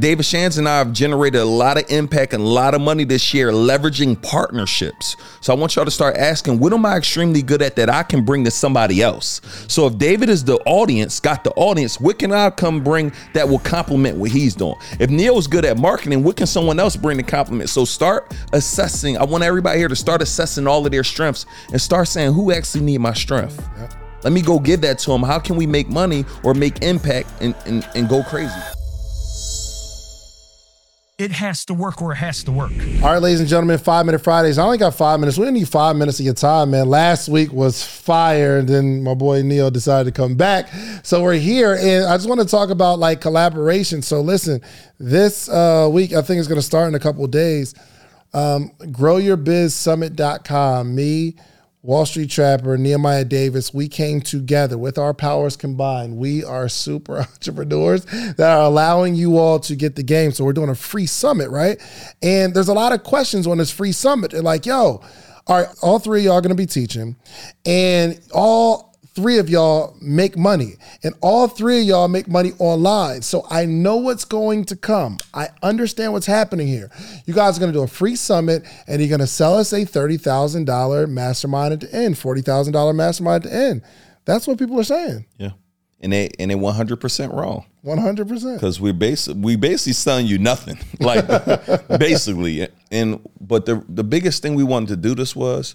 David Shands and I have generated a lot of impact and a lot of money this year leveraging partnerships. So I want y'all to start asking, what am I extremely good at that I can bring to somebody else? So if David is the audience, got the audience, what can I come bring that will complement what he's doing? If Neil's good at marketing, what can someone else bring to complement? So start assessing. I want everybody here to start assessing all of their strengths and start saying, who actually need my strength? Let me go give that to them. How can we make money or make impact and, and, and go crazy? It has to work or it has to work. All right, ladies and gentlemen, five minute Fridays. I only got five minutes. We need five minutes of your time, man. Last week was fire, and then my boy Neil decided to come back. So we're here, and I just want to talk about like collaboration. So listen, this uh, week I think it's going to start in a couple days. Um, GrowYourBizSummit.com. Me, Wall Street Trapper, Nehemiah Davis, we came together with our powers combined. We are super entrepreneurs that are allowing you all to get the game. So we're doing a free summit, right? And there's a lot of questions on this free summit. They're like, yo, all right, all three of y'all gonna be teaching, and all three of y'all make money, and all three of y'all make money online. So I know what's going to come. I understand what's happening here. You guys are going to do a free summit, and you're going to sell us a $30,000 mastermind at the end, $40,000 mastermind at the end. That's what people are saying. Yeah. And they and they 100% wrong. 100%. Cuz we're basically we basically selling you nothing. Like basically. And but the the biggest thing we wanted to do this was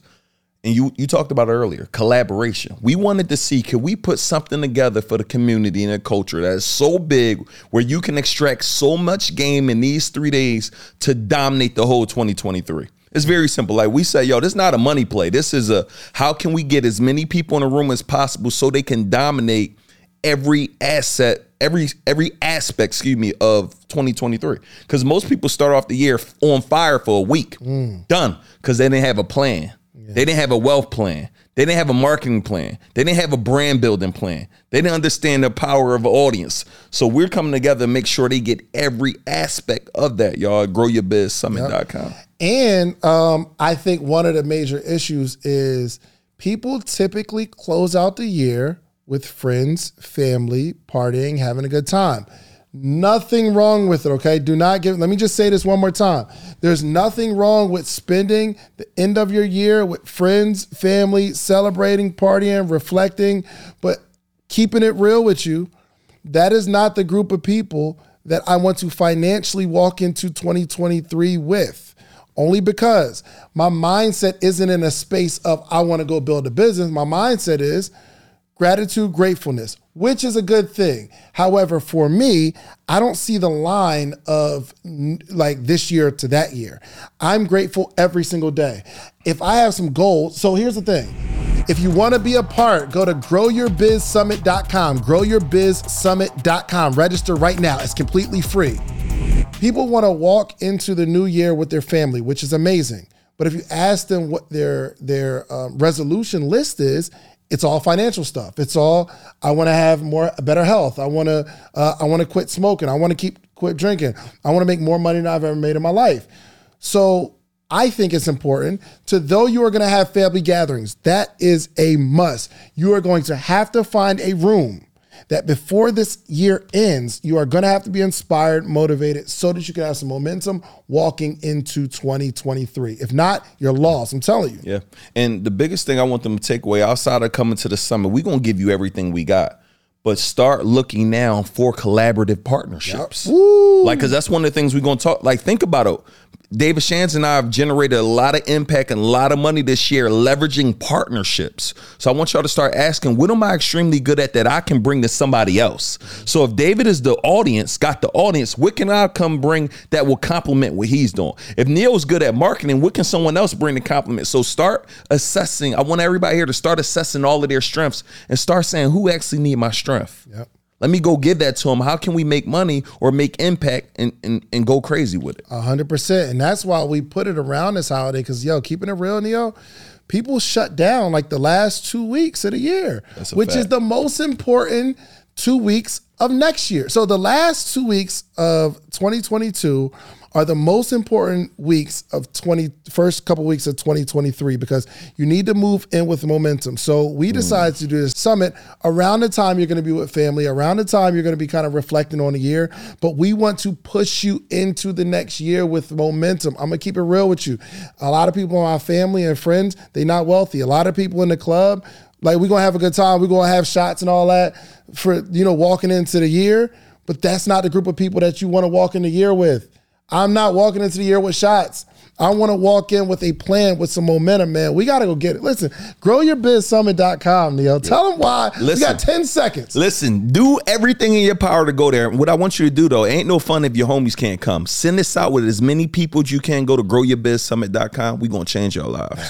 and you you talked about earlier collaboration. We wanted to see could we put something together for the community and the culture that is so big where you can extract so much game in these three days to dominate the whole 2023 it's very simple. Like we say yo this is not a money play. This is a how can we get as many people in the room as possible so they can dominate every asset every every aspect excuse me of 2023 because most people start off the year on fire for a week. Mm. done. Because they didn't have a plan they didn't have a wealth plan. They didn't have a marketing plan. They didn't have a brand building plan. They didn't understand the power of an audience. So we're coming together to make sure they get every aspect of that, y'all. GrowYourBizSummit.com. Yep. And um, I think one of the major issues is people typically close out the year with friends, family, partying, having a good time. Nothing wrong with it, okay? Do not give, let me just say this one more time. There's nothing wrong with spending the end of your year with friends, family, celebrating, partying, reflecting, but keeping it real with you. That is not the group of people that I want to financially walk into 2023 with. Only because my mindset isn't in a space of I want to go build a business. My mindset is gratitude, gratefulness, which is a good thing. However, for me, I don't see the line of like this year to that year. I'm grateful every single day. If I have some goals, so here's the thing. If you want to be a part, go to growyourbizsummit.com, growyourbizsummit.com. Register right now. It's completely free. People want to walk into the new year with their family, which is amazing. But if you ask them what their their um, resolution list is, it's all financial stuff. It's all I want to have more better health. I want to uh, I want to quit smoking. I want to keep quit drinking. I want to make more money than I've ever made in my life. So I think it's important to though you are going to have family gatherings. That is a must. You are going to have to find a room that before this year ends, you are going to have to be inspired, motivated, so that you can have some momentum walking into 2023. If not, you're lost. I'm telling you. Yeah. And the biggest thing I want them to take away outside of coming to the summit, we're going to give you everything we got but start looking now for collaborative partnerships. Yep. Like, cause that's one of the things we're gonna talk. Like, think about it. David Shands and I have generated a lot of impact and a lot of money this year leveraging partnerships. So I want y'all to start asking, what am I extremely good at that I can bring to somebody else? So if David is the audience, got the audience, what can I come bring that will complement what he's doing? If Neil's good at marketing, what can someone else bring to complement? So start assessing. I want everybody here to start assessing all of their strengths and start saying who actually need my strength. Yep. Let me go give that to them. How can we make money or make impact and, and, and go crazy with it? hundred percent. And that's why we put it around this holiday. Cause yo, keeping it real, Neo, people shut down like the last two weeks of the year, which fact. is the most important two weeks of next year. So the last two weeks of 2022 are the most important weeks of 20 first couple weeks of 2023 because you need to move in with momentum. So we hmm. decided to do this summit around the time you're going to be with family, around the time you're going to be kind of reflecting on the year, but we want to push you into the next year with momentum. I'm going to keep it real with you. A lot of people in my family and friends, they're not wealthy. A lot of people in the club, like we're going to have a good time, we're going to have shots and all that for you know walking into the year, but that's not the group of people that you want to walk in the year with. I'm not walking into the year with shots. I want to walk in with a plan with some momentum, man. We got to go get it. Listen, growyourbizsummit.com, Neil. Tell them why. we Listen. got 10 seconds. Listen, do everything in your power to go there. What I want you to do though, ain't no fun if your homies can't come. Send this out with as many people as you can. Go to growyourbizsummit.com. we gonna change your lives.